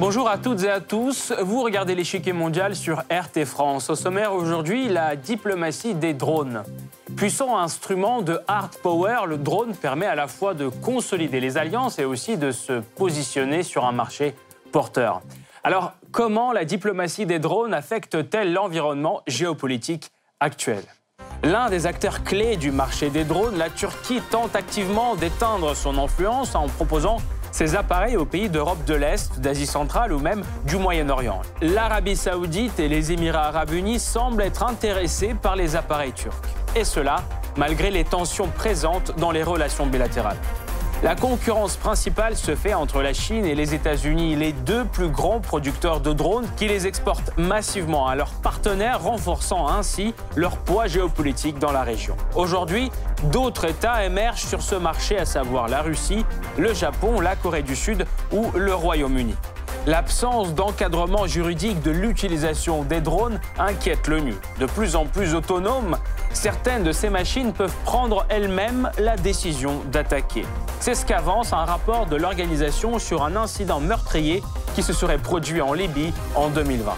Bonjour à toutes et à tous. Vous regardez l'échiquier mondial sur RT France. Au sommaire aujourd'hui, la diplomatie des drones. Puissant instrument de hard power, le drone permet à la fois de consolider les alliances et aussi de se positionner sur un marché Alors, comment la diplomatie des drones affecte-t-elle l'environnement géopolitique actuel? L'un des acteurs clés du marché des drones, la Turquie tente activement d'éteindre son influence en proposant ces appareils aux pays d'Europe de l'Est, d'Asie centrale ou même du Moyen-Orient. L'Arabie saoudite et les Émirats arabes unis semblent être intéressés par les appareils turcs. Et cela malgré les tensions présentes dans les relations bilatérales. La concurrence principale se fait entre la Chine et les États-Unis, les deux plus grands producteurs de drones qui les exportent massivement à leurs partenaires, renforçant ainsi leur poids géopolitique dans la région. Aujourd'hui, d'autres États émergent sur ce marché, à savoir la Russie, le Japon, la Corée du Sud ou le Royaume-Uni. L'absence d'encadrement juridique de l'utilisation des drones inquiète l'ONU. De plus en plus autonomes, certaines de ces machines peuvent prendre elles-mêmes la décision d'attaquer. C'est ce qu'avance un rapport de l'organisation sur un incident meurtrier qui se serait produit en Libye en 2020.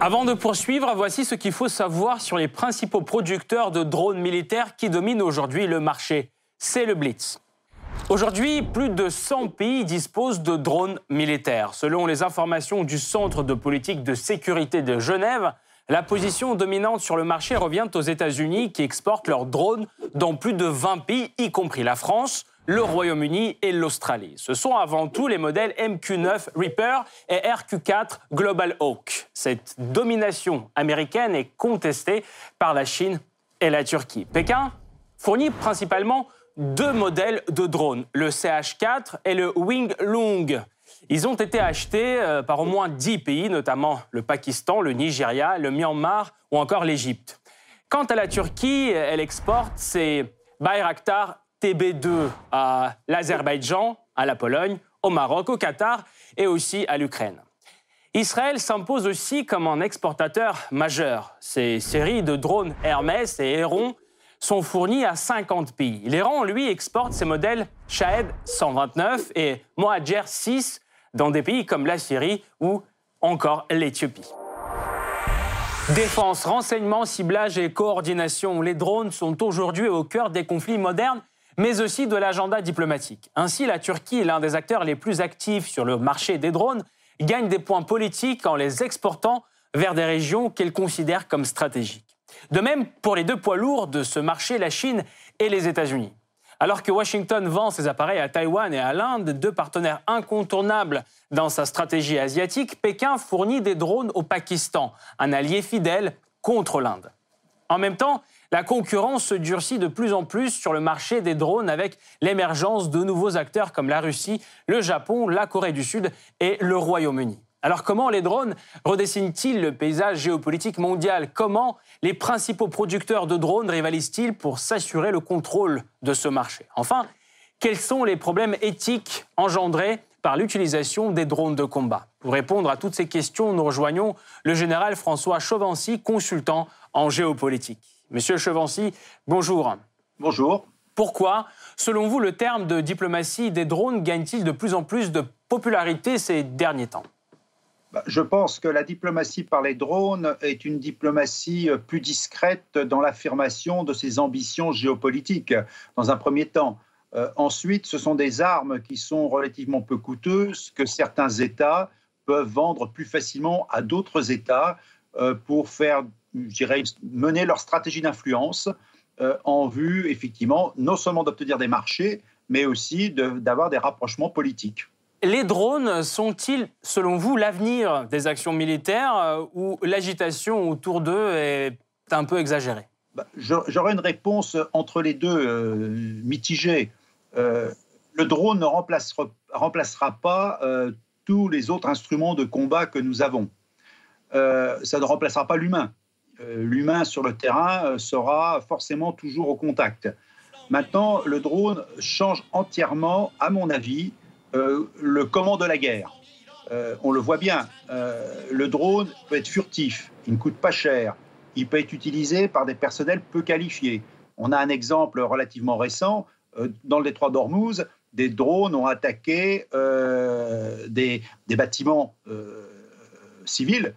Avant de poursuivre, voici ce qu'il faut savoir sur les principaux producteurs de drones militaires qui dominent aujourd'hui le marché c'est le Blitz. Aujourd'hui, plus de 100 pays disposent de drones militaires. Selon les informations du Centre de politique de sécurité de Genève, la position dominante sur le marché revient aux États-Unis qui exportent leurs drones dans plus de 20 pays, y compris la France, le Royaume-Uni et l'Australie. Ce sont avant tout les modèles MQ-9 Reaper et RQ-4 Global Hawk. Cette domination américaine est contestée par la Chine et la Turquie. Pékin fournit principalement deux modèles de drones, le CH4 et le Wing Lung. Ils ont été achetés euh, par au moins 10 pays, notamment le Pakistan, le Nigeria, le Myanmar ou encore l'Égypte. Quant à la Turquie, elle exporte ses Bayraktar TB2 à l'Azerbaïdjan, à la Pologne, au Maroc, au Qatar et aussi à l'Ukraine. Israël s'impose aussi comme un exportateur majeur. Ces séries de drones Hermès et Héron sont fournis à 50 pays. L'Iran, lui, exporte ses modèles Shahed 129 et Mohajer 6 dans des pays comme la Syrie ou encore l'Éthiopie. Défense, renseignement, ciblage et coordination. Les drones sont aujourd'hui au cœur des conflits modernes, mais aussi de l'agenda diplomatique. Ainsi, la Turquie, l'un des acteurs les plus actifs sur le marché des drones, gagne des points politiques en les exportant vers des régions qu'elle considère comme stratégiques. De même pour les deux poids lourds de ce marché, la Chine et les États-Unis. Alors que Washington vend ses appareils à Taïwan et à l'Inde, deux partenaires incontournables dans sa stratégie asiatique, Pékin fournit des drones au Pakistan, un allié fidèle contre l'Inde. En même temps, la concurrence se durcit de plus en plus sur le marché des drones avec l'émergence de nouveaux acteurs comme la Russie, le Japon, la Corée du Sud et le Royaume-Uni. Alors comment les drones redessinent-ils le paysage géopolitique mondial? Comment les principaux producteurs de drones rivalisent-ils pour s'assurer le contrôle de ce marché? Enfin, quels sont les problèmes éthiques engendrés par l'utilisation des drones de combat? Pour répondre à toutes ces questions, nous rejoignons le général François Chauvency, consultant en géopolitique. Monsieur Chauvency, bonjour. Bonjour. Pourquoi, selon vous, le terme de diplomatie des drones gagne-t-il de plus en plus de popularité ces derniers temps? Je pense que la diplomatie par les drones est une diplomatie euh, plus discrète dans l'affirmation de ses ambitions géopolitiques, dans un premier temps. Euh, ensuite, ce sont des armes qui sont relativement peu coûteuses, que certains États peuvent vendre plus facilement à d'autres États euh, pour faire, mener leur stratégie d'influence en vue, effectivement, non seulement d'obtenir des marchés, mais aussi d'avoir des rapprochements politiques. Les drones sont-ils, selon vous, l'avenir des actions militaires euh, ou l'agitation autour d'eux est un peu exagérée? Bah, J'aurais une réponse entre les deux euh, mitigée. Euh, le drone ne remplacera, pas tous les autres instruments de combat que nous avons. ça ne remplacera pas l'humain. l'humain sur le terrain sera forcément toujours au contact. Maintenant, le drone change entièrement, à mon avis, le comment de la guerre. Euh, on le voit bien, euh, le drone peut être furtif, il ne coûte pas cher, il peut être utilisé par des personnels peu qualifiés. On a un exemple relativement récent, dans le détroit d'Ormuz, des drones ont attaqué des, bâtiments civils,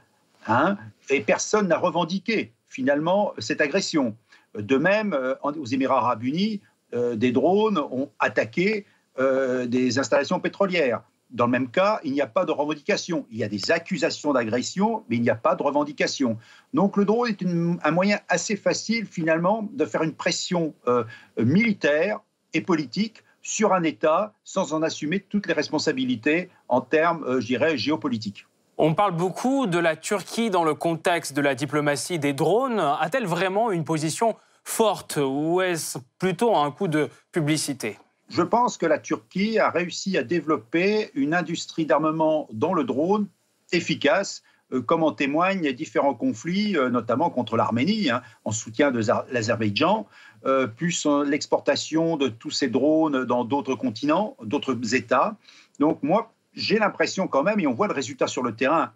hein, et personne n'a revendiqué finalement cette agression. De même, aux Émirats arabes unis, des drones ont attaqué des installations pétrolières. Dans le même cas, il n'y a pas de revendication. Il y a des accusations d'agression, mais il n'y a pas de revendication. Donc le drone est un moyen assez facile, finalement, de faire une pression euh, militaire et politique sur un État sans en assumer toutes les responsabilités en termes, euh, je dirais, géopolitiques. On parle beaucoup de la Turquie dans le contexte de la diplomatie des drones. A-t-elle vraiment une position forte ou est-ce plutôt un coup de publicité? Je pense que la Turquie a réussi à développer une industrie d'armement dans le drone efficace, euh, comme en témoignent différents conflits, euh, notamment contre l'Arménie, hein, en soutien de l'Azerbaïdjan, euh, plus l'exportation de tous ces drones dans d'autres continents, d'autres États. Donc moi, j'ai l'impression quand même, et on voit le résultat sur le terrain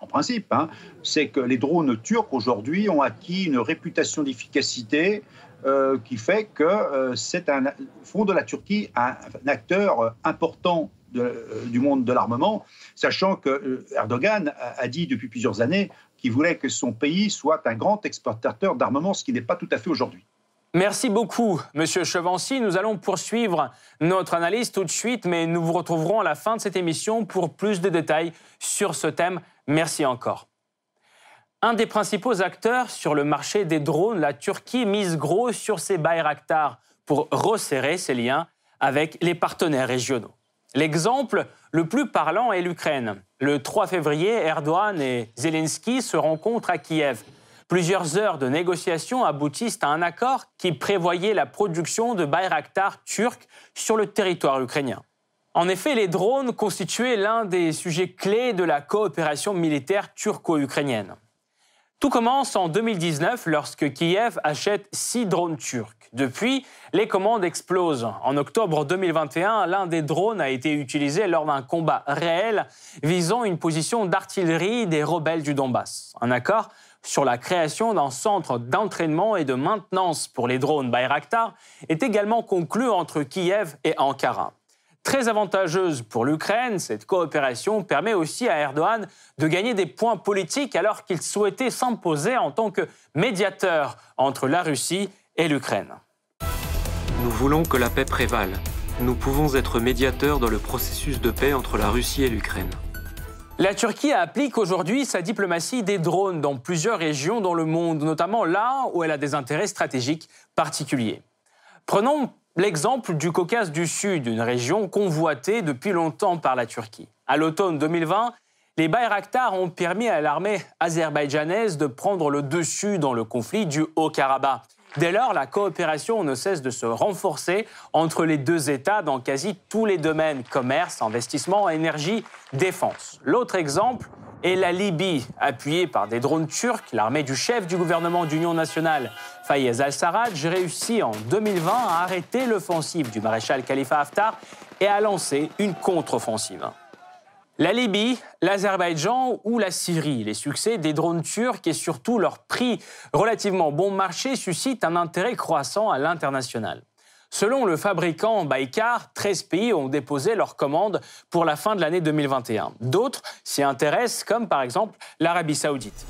en principe, hein, c'est que les drones turcs aujourd'hui ont acquis une réputation d'efficacité, euh, qui fait que euh, c'est un fond de la Turquie un, acteur important euh, du monde de l'armement, sachant que Erdogan a, dit depuis plusieurs années qu'il voulait que son pays soit un grand exportateur d'armement, ce qui n'est pas tout à fait aujourd'hui. Merci beaucoup, Monsieur Chevancy. Nous allons poursuivre notre analyse tout de suite, mais nous vous retrouverons à la fin de cette émission pour plus de détails sur ce thème. Merci encore. Un des principaux acteurs sur le marché des drones, la Turquie mise gros sur ses Bayraktar pour resserrer ses liens avec les partenaires régionaux. L'exemple le plus parlant est l'Ukraine. Le 3 février, Erdogan et Zelensky se rencontrent à Kiev. Plusieurs heures de négociations aboutissent à un accord qui prévoyait la production de Bayraktar turcs sur le territoire ukrainien. En effet, les drones constituaient l'un des sujets clés de la coopération militaire turco-ukrainienne. Tout commence en 2019 lorsque Kiev achète six drones turcs. Depuis, les commandes explosent. En octobre 2021, l'un des drones a été utilisé lors d'un combat réel visant une position d'artillerie des rebelles du Donbass. Un accord sur la création d'un centre d'entraînement et de maintenance pour les drones Bayraktar est également conclu entre Kiev et Ankara. Très avantageuse pour l'Ukraine, cette coopération permet aussi à Erdogan de gagner des points politiques alors qu'il souhaitait s'imposer en tant que médiateur entre la Russie et l'Ukraine. Nous voulons que la paix prévale. Nous pouvons être médiateurs dans le processus de paix entre la Russie et l'Ukraine. La Turquie applique aujourd'hui sa diplomatie des drones dans plusieurs régions dans le monde, notamment là où elle a des intérêts stratégiques particuliers. Prenons L'exemple du Caucase du Sud, une région convoitée depuis longtemps par la Turquie. À l'automne 2020, les Bayraktar ont permis à l'armée azerbaïdjanaise de prendre le dessus dans le conflit du Haut-Karabakh. Dès lors, la coopération ne cesse de se renforcer entre les deux États dans quasi tous les domaines commerce, investissement, énergie, défense. L'autre exemple est la Libye, appuyée par des drones turcs. L'armée du chef du gouvernement d'union nationale, Fayez al-Sarraj, réussit en 2020 à arrêter l'offensive du maréchal Khalifa Haftar et à lancer une contre-offensive. La Libye, l'Azerbaïdjan ou la Syrie, les succès des drones turcs et surtout leur prix relativement bon marché suscitent un intérêt croissant à l'international. Selon le fabricant Baykar, 13 pays ont déposé leurs commandes pour la fin de l'année 2021. D'autres s'y intéressent, comme par exemple l'Arabie saoudite.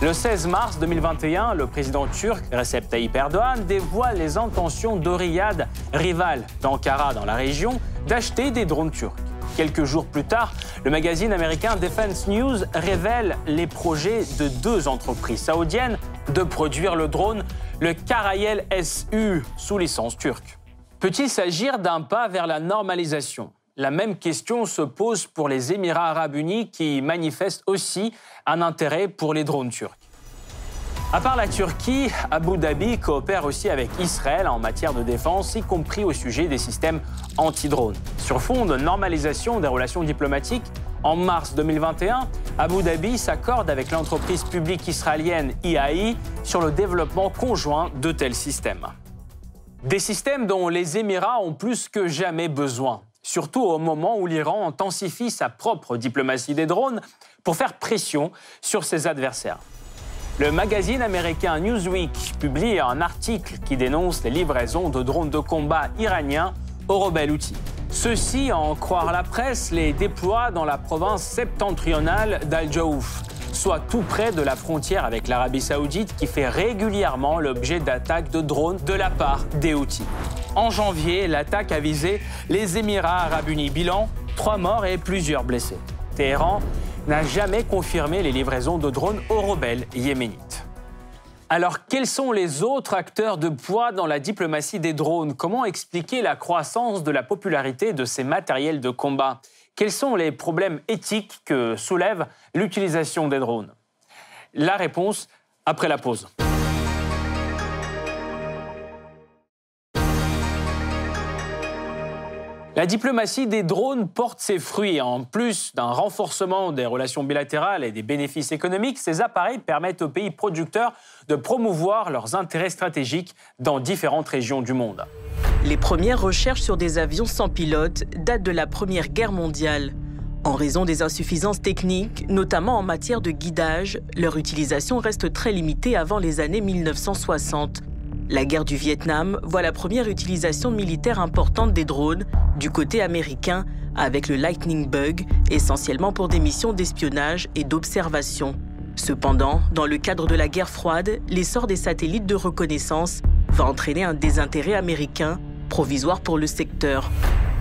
Le 16 mars 2021, le président turc Recep Tayyip Erdogan dévoile les intentions d'Oriyad, rival d'Ankara dans la région, d'acheter des drones turcs. Quelques jours plus tard, le magazine américain Defense News révèle les projets de deux entreprises saoudiennes de produire le drone, le Karayel SU, sous licence turque. Peut-il s'agir d'un pas vers la normalisation? La même question se pose pour les Émirats arabes unis qui manifestent aussi un intérêt pour les drones turcs. À part la Turquie, Abu Dhabi coopère aussi avec Israël en matière de défense, y compris au sujet des systèmes anti-drones. Sur fond de normalisation des relations diplomatiques, en mars 2021, Abu Dhabi s'accorde avec l'entreprise publique israélienne IAI sur le développement conjoint de tels systèmes. Des systèmes dont les Émirats ont plus que jamais besoin, surtout au moment où l'Iran intensifie sa propre diplomatie des drones pour faire pression sur ses adversaires. Le magazine américain Newsweek publie un article qui dénonce les livraisons de drones de combat iraniens aux rebelles outils. Ceux-ci, en croire la presse, les déploient dans la province septentrionale d'Al-Jaouf, soit tout près de la frontière avec l'Arabie saoudite qui fait régulièrement l'objet d'attaques de drones de la part des Houthis. En janvier, l'attaque a visé les Émirats arabes unis. Bilan, trois morts et plusieurs blessés. Téhéran n'a jamais confirmé les livraisons de drones aux rebelles yéménites. Alors, quels sont les autres acteurs de poids dans la diplomatie des drones? Comment expliquer la croissance de la popularité de ces matériels de combat? Quels sont les problèmes éthiques que soulève l'utilisation des drones? La réponse après la pause. La diplomatie des drones porte ses fruits. En plus d'un renforcement des relations bilatérales et des bénéfices économiques, ces appareils permettent aux pays producteurs de promouvoir leurs intérêts stratégiques dans différentes régions du monde. Les premières recherches sur des avions sans pilote datent de la Première Guerre mondiale. En raison des insuffisances techniques, notamment en matière de guidage, leur utilisation reste très limitée avant les années 1960. La guerre du Vietnam voit la première utilisation militaire importante des drones du côté américain avec le Lightning Bug, essentiellement pour des missions d'espionnage et d'observation. Cependant, dans le cadre de la guerre froide, l'essor des satellites de reconnaissance va entraîner un désintérêt américain provisoire pour le secteur.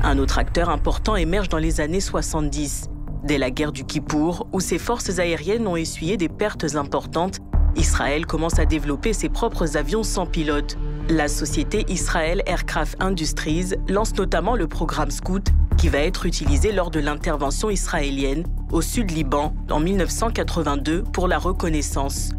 Un autre acteur important émerge dans les années 70. Dès la guerre du Kippour, où ses forces aériennes ont essuyé des pertes importantes Israël commence à développer ses propres avions sans pilote. La société Israel Aircraft Industries lance notamment le programme Scout qui va être utilisé lors de l'intervention israélienne au sud Liban en 1982 pour la reconnaissance.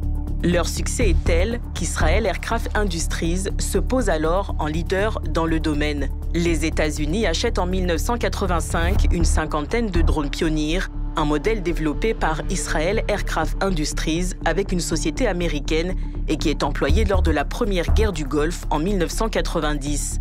Leur succès est tel qu'Israel Aircraft Industries se pose alors en leader dans le domaine. Les États-Unis achètent en 1985 une cinquantaine de drones pionniers un modèle développé par Israel Aircraft Industries avec une société américaine et qui est employé lors de la première guerre du Golfe en 1990.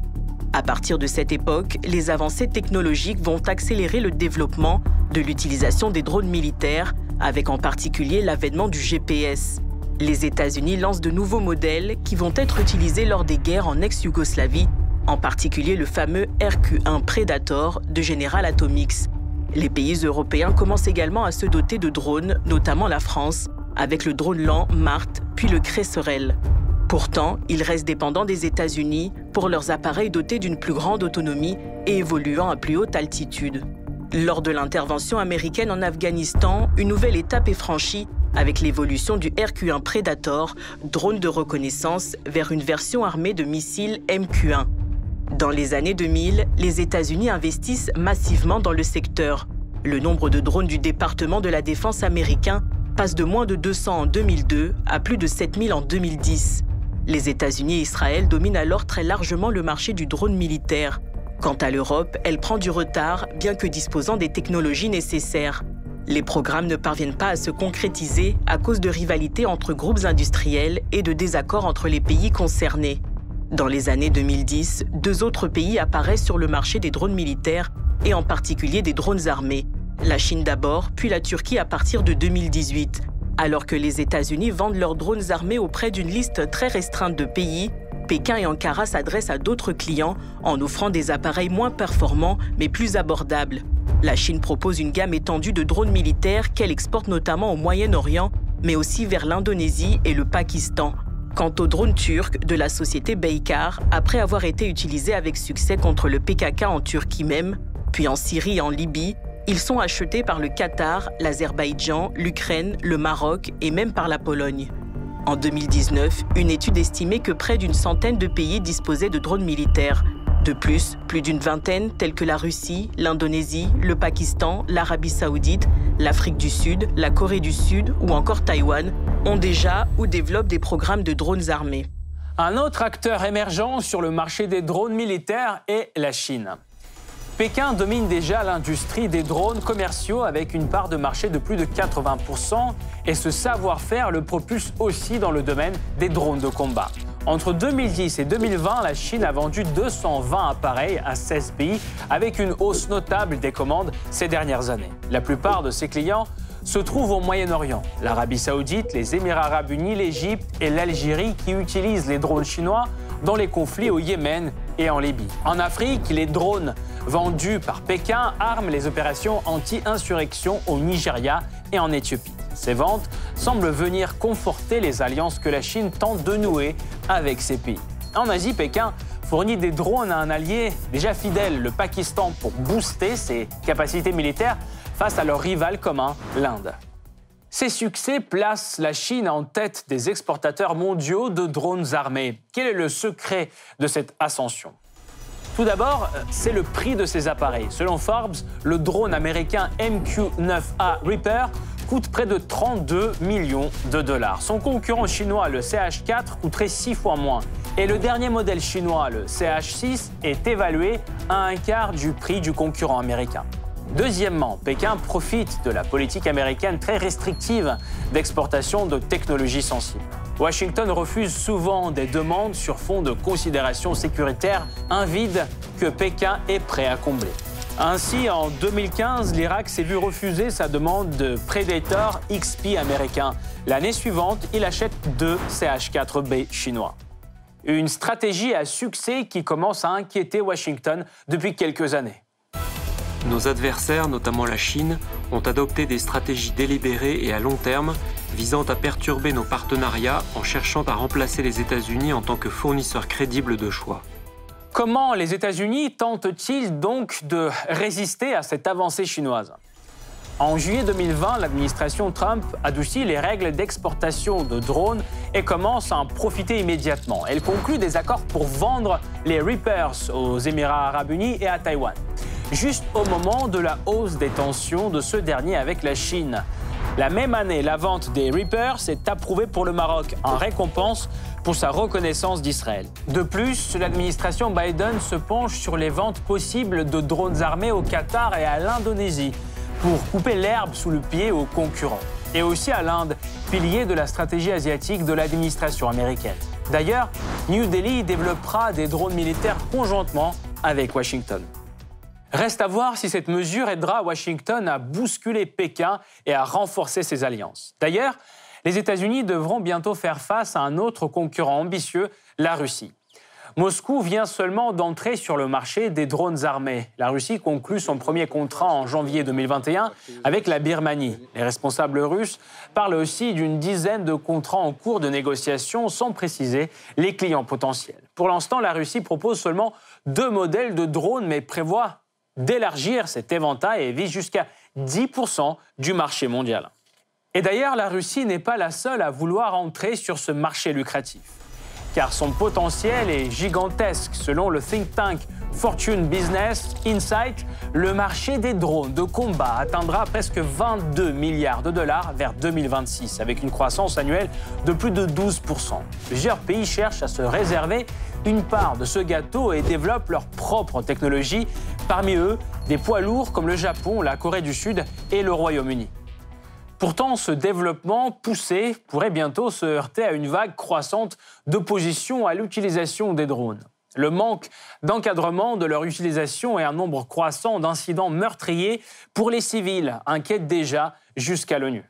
À partir de cette époque, les avancées technologiques vont accélérer le développement de l'utilisation des drones militaires, avec en particulier l'avènement du GPS. Les États-Unis lancent de nouveaux modèles qui vont être utilisés lors des guerres en ex-Yougoslavie, en particulier le fameux RQ-1 Predator de General Atomics, les pays européens commencent également à se doter de drones, notamment la France, avec le drone lent Mart, puis le Cresserelle. Pourtant, ils restent dépendants des États-Unis pour leurs appareils dotés d'une plus grande autonomie et évoluant à plus haute altitude. Lors de l'intervention américaine en Afghanistan, une nouvelle étape est franchie avec l'évolution du RQ-1 Predator, drone de reconnaissance, vers une version armée de missiles MQ-1. Dans les années 2000, les États-Unis investissent massivement dans le secteur. Le nombre de drones du département de la défense américain passe de moins de 200 en 2002 à plus de 7000 en 2010. Les États-Unis et Israël dominent alors très largement le marché du drone militaire. Quant à l'Europe, elle prend du retard, bien que disposant des technologies nécessaires. Les programmes ne parviennent pas à se concrétiser à cause de rivalités entre groupes industriels et de désaccords entre les pays concernés. Dans les années 2010, deux autres pays apparaissent sur le marché des drones militaires et en particulier des drones armés. La Chine d'abord, puis la Turquie à partir de 2018. Alors que les États-Unis vendent leurs drones armés auprès d'une liste très restreinte de pays, Pékin et Ankara s'adressent à d'autres clients en offrant des appareils moins performants mais plus abordables. La Chine propose une gamme étendue de drones militaires qu'elle exporte notamment au Moyen-Orient, mais aussi vers l'Indonésie et le Pakistan. Quant aux drones turcs de la société Baykar, après avoir été utilisés avec succès contre le PKK en Turquie même, puis en Syrie et en Libye, ils sont achetés par le Qatar, l'Azerbaïdjan, l'Ukraine, le Maroc et même par la Pologne. En 2019, une étude estimait que près d'une centaine de pays disposaient de drones militaires, de plus, plus d'une vingtaine, telles que la Russie, l'Indonésie, le Pakistan, l'Arabie saoudite, l'Afrique du Sud, la Corée du Sud ou encore Taïwan, ont déjà ou développent des programmes de drones armés. Un autre acteur émergent sur le marché des drones militaires est la Chine. Pékin domine déjà l'industrie des drones commerciaux avec une part de marché de plus de 80% et ce savoir-faire le propulse aussi dans le domaine des drones de combat. Entre 2010 et 2020, la Chine a vendu 220 appareils à 16 pays, avec une hausse notable des commandes ces dernières années. La plupart de ses clients se trouvent au Moyen-Orient, l'Arabie saoudite, les Émirats arabes unis, l'Égypte et l'Algérie qui utilisent les drones chinois dans les conflits au Yémen et en Libye. En Afrique, les drones vendus par Pékin arment les opérations anti-insurrection au Nigeria et en Éthiopie. Ces ventes semblent venir conforter les alliances que la Chine tente de nouer avec ces pays. En Asie, Pékin fournit des drones à un allié déjà fidèle, le Pakistan, pour booster ses capacités militaires face à leur rival commun, l'Inde. Ces succès placent la Chine en tête des exportateurs mondiaux de drones armés. Quel est le secret de cette ascension? Tout d'abord, c'est le prix de ces appareils. Selon Forbes, le drone américain MQ-9A Reaper coûte près de 32 millions de dollars. Son concurrent chinois, le CH4, coûterait 6 fois moins. Et le dernier modèle chinois, le CH6, est évalué à un quart du prix du concurrent américain. Deuxièmement, Pékin profite de la politique américaine très restrictive d'exportation de technologies sensibles. Washington refuse souvent des demandes sur fond de considérations sécuritaires, un vide que Pékin est prêt à combler. Ainsi, en 2015, l'Irak s'est vu refuser sa demande de Predator XP américain. L'année suivante, il achète deux CH-4B chinois. Une stratégie à succès qui commence à inquiéter Washington depuis quelques années. Nos adversaires, notamment la Chine, ont adopté des stratégies délibérées et à long terme visant à perturber nos partenariats en cherchant à remplacer les États-Unis en tant que fournisseur crédible de choix. Comment les États-Unis tentent-ils donc de résister à cette avancée chinoise? En juillet 2020, l'administration Trump adoucit les règles d'exportation de drones et commence à en profiter immédiatement. Elle conclut des accords pour vendre les Reapers aux Émirats arabes unis et à Taïwan, juste au moment de la hausse des tensions de ce dernier avec la Chine. La même année, la vente des Reapers est approuvée pour le Maroc en récompense pour sa reconnaissance d'Israël. De plus, l'administration Biden se penche sur les ventes possibles de drones armés au Qatar et à l'Indonésie pour couper l'herbe sous le pied aux concurrents. Et aussi à l'Inde, pilier de la stratégie asiatique de l'administration américaine. D'ailleurs, New Delhi développera des drones militaires conjointement avec Washington. Reste à voir si cette mesure aidera Washington à bousculer Pékin et à renforcer ses alliances. D'ailleurs, les États-Unis devront bientôt faire face à un autre concurrent ambitieux, la Russie. Moscou vient seulement d'entrer sur le marché des drones armés. La Russie conclut son premier contrat en janvier 2021 avec la Birmanie. Les responsables russes parlent aussi d'une dizaine de contrats en cours de négociation sans préciser les clients potentiels. Pour l'instant, la Russie propose seulement deux modèles de drones mais prévoit d'élargir cet éventail et vise jusqu'à 10% du marché mondial. Et d'ailleurs, la Russie n'est pas la seule à vouloir entrer sur ce marché lucratif, car son potentiel est gigantesque. Selon le think tank Fortune Business Insight, le marché des drones de combat atteindra presque 22 milliards de dollars vers 2026, avec une croissance annuelle de plus de 12%. Plusieurs pays cherchent à se réserver une part de ce gâteau et développent leur propre technologie, parmi eux des poids lourds comme le Japon, la Corée du Sud et le Royaume-Uni. Pourtant, ce développement poussé pourrait bientôt se heurter à une vague croissante d'opposition à l'utilisation des drones. Le manque d'encadrement de leur utilisation et un nombre croissant d'incidents meurtriers pour les civils inquiètent déjà jusqu'à l'ONU.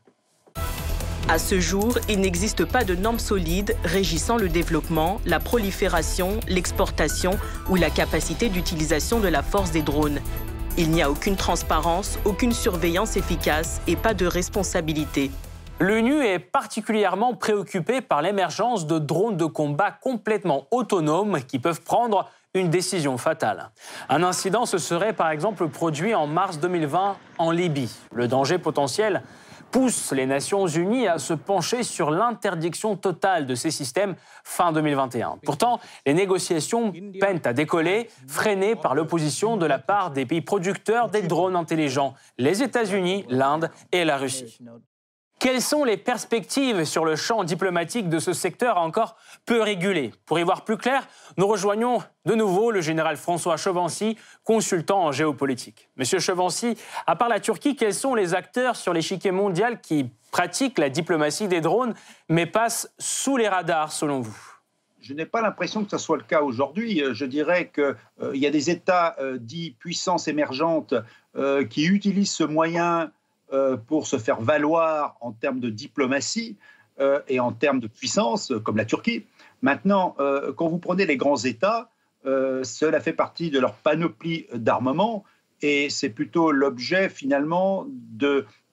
À ce jour, il n'existe pas de normes solides régissant le développement, la prolifération, l'exportation ou la capacité d'utilisation de la force des drones. Il n'y a aucune transparence, aucune surveillance efficace et pas de responsabilité. L'ONU est particulièrement préoccupée par l'émergence de drones de combat complètement autonomes qui peuvent prendre une décision fatale. Un incident se serait par exemple produit en mars 2020 en Libye. Le danger potentiel pousse les Nations Unies à se pencher sur l'interdiction totale de ces systèmes fin 2021. Pourtant, les négociations peinent à décoller, freinées par l'opposition de la part des pays producteurs des drones intelligents, les États-Unis, l'Inde et la Russie. Quelles sont les perspectives sur le champ diplomatique de ce secteur encore peu régulé? Pour y voir plus clair, nous rejoignons de nouveau le général François Chevancy, consultant en géopolitique. Monsieur Chevancy, à part la Turquie, quels sont les acteurs sur l'échiquier mondial qui pratiquent la diplomatie des drones mais passent sous les radars selon vous? Je n'ai pas l'impression que ce soit le cas aujourd'hui. Je dirais qu'il y a des États dits puissances émergentes qui utilisent ce moyen pour se faire valoir en termes de diplomatie et en termes de puissance, comme la Turquie. Maintenant, quand vous prenez les grands États, cela fait partie de leur panoplie d'armement et c'est plutôt l'objet finalement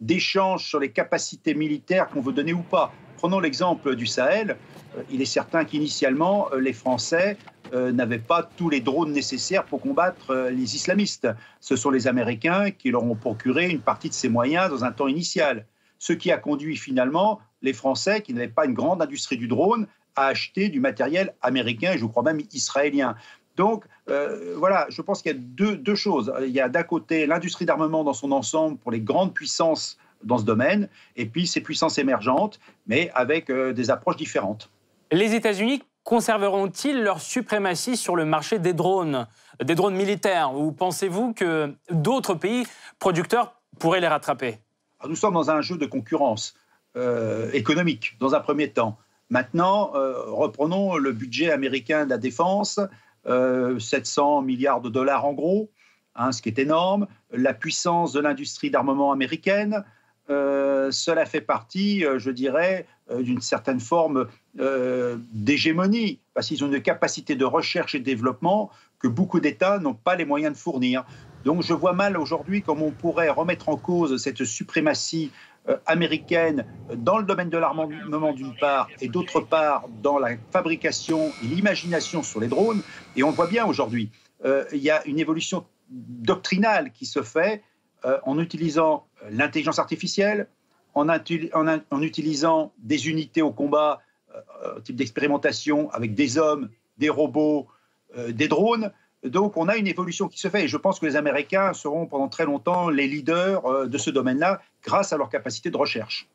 d'échanges sur les capacités militaires qu'on veut donner ou pas. Prenons l'exemple du Sahel. Euh, il est certain qu'initialement, euh, les Français euh, n'avaient pas tous les drones nécessaires pour combattre les islamistes. Ce sont les Américains qui leur ont procuré une partie de ces moyens dans un temps initial. Ce qui a conduit finalement les Français, qui n'avaient pas une grande industrie du drone, à acheter du matériel américain et je crois même israélien. Donc euh, voilà, je pense qu'il y a deux, choses. Il y a d'un côté l'industrie d'armement dans son ensemble pour les grandes puissances dans ce domaine, et puis ces puissances émergentes, mais avec euh, des approches différentes. Les États-Unis conserveront-ils leur suprématie sur le marché des drones, des drones militaires? Ou pensez-vous que d'autres pays producteurs pourraient les rattraper? Nous sommes dans un jeu de concurrence euh, économique, dans un premier temps. Maintenant, reprenons le budget américain de la défense. 700 euh, milliards de dollars en gros, hein, ce qui est énorme. La puissance de l'industrie d'armement américaine, euh, cela fait partie, euh, je dirais, d'une certaine forme d'hégémonie, parce qu'ils ont une capacité de recherche et de développement que beaucoup d'États n'ont pas les moyens de fournir. Donc je vois mal aujourd'hui comment on pourrait remettre en cause cette suprématie euh, américaine dans le domaine de l'armement d'une part et d'autre part dans la fabrication et l'imagination sur les drones. Et on voit bien aujourd'hui, euh, il y a une évolution doctrinale qui se fait euh, en utilisant l'intelligence artificielle, en, en, utilisant des unités au combat, type d'expérimentation avec des hommes, des robots, des drones, donc on a une évolution qui se fait et je pense que les Américains seront pendant très longtemps les leaders euh, de ce domaine-là grâce à leur capacité de recherche.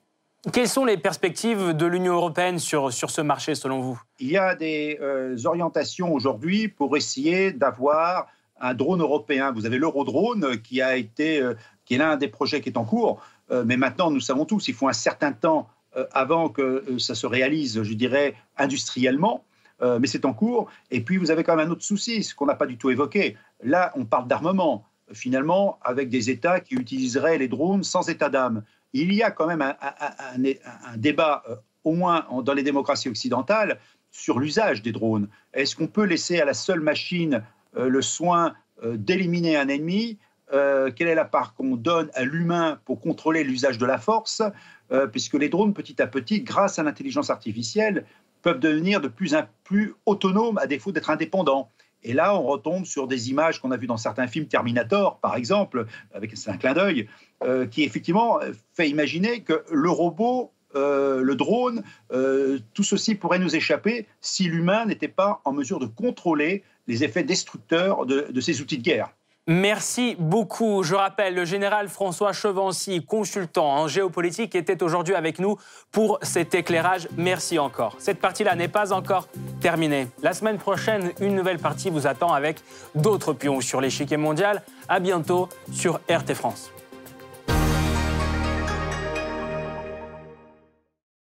Quelles sont les perspectives de l'Union européenne sur, sur ce marché selon vous? Il y a des euh, orientations aujourd'hui pour essayer d'avoir un drone européen. Vous avez l'Eurodrone qui a été, euh, qui est l'un des projets qui est en cours, mais maintenant nous savons tous, il faut un certain temps avant que ça se réalise, je dirais, industriellement. Euh, mais c'est en cours. Et puis, vous avez quand même un autre souci, ce qu'on n'a pas du tout évoqué. Là, on parle d'armement, finalement, avec des États qui utiliseraient les drones sans état d'âme. Il y a quand même un, débat, euh, au moins dans les démocraties occidentales, sur l'usage des drones. Est-ce qu'on peut laisser à la seule machine euh, le soin d'éliminer un ennemi quelle est la part qu'on donne à l'humain pour contrôler l'usage de la force, puisque les drones, petit à petit, grâce à l'intelligence artificielle, peuvent devenir de plus en plus autonomes à défaut d'être indépendants. Et là, on retombe sur des images qu'on a vues dans certains films, Terminator par exemple, avec un clin d'œil, euh, qui effectivement fait imaginer que le robot, euh, le drone, euh, tout ceci pourrait nous échapper si l'humain n'était pas en mesure de contrôler les effets destructeurs de ces outils de guerre. Merci beaucoup. Je rappelle, le général François Chevancy, consultant en géopolitique, était aujourd'hui avec nous pour cet éclairage. Merci encore. Cette partie-là n'est pas encore terminée. La semaine prochaine, une nouvelle partie vous attend avec d'autres pions sur l'échiquier mondial. À bientôt sur RT France.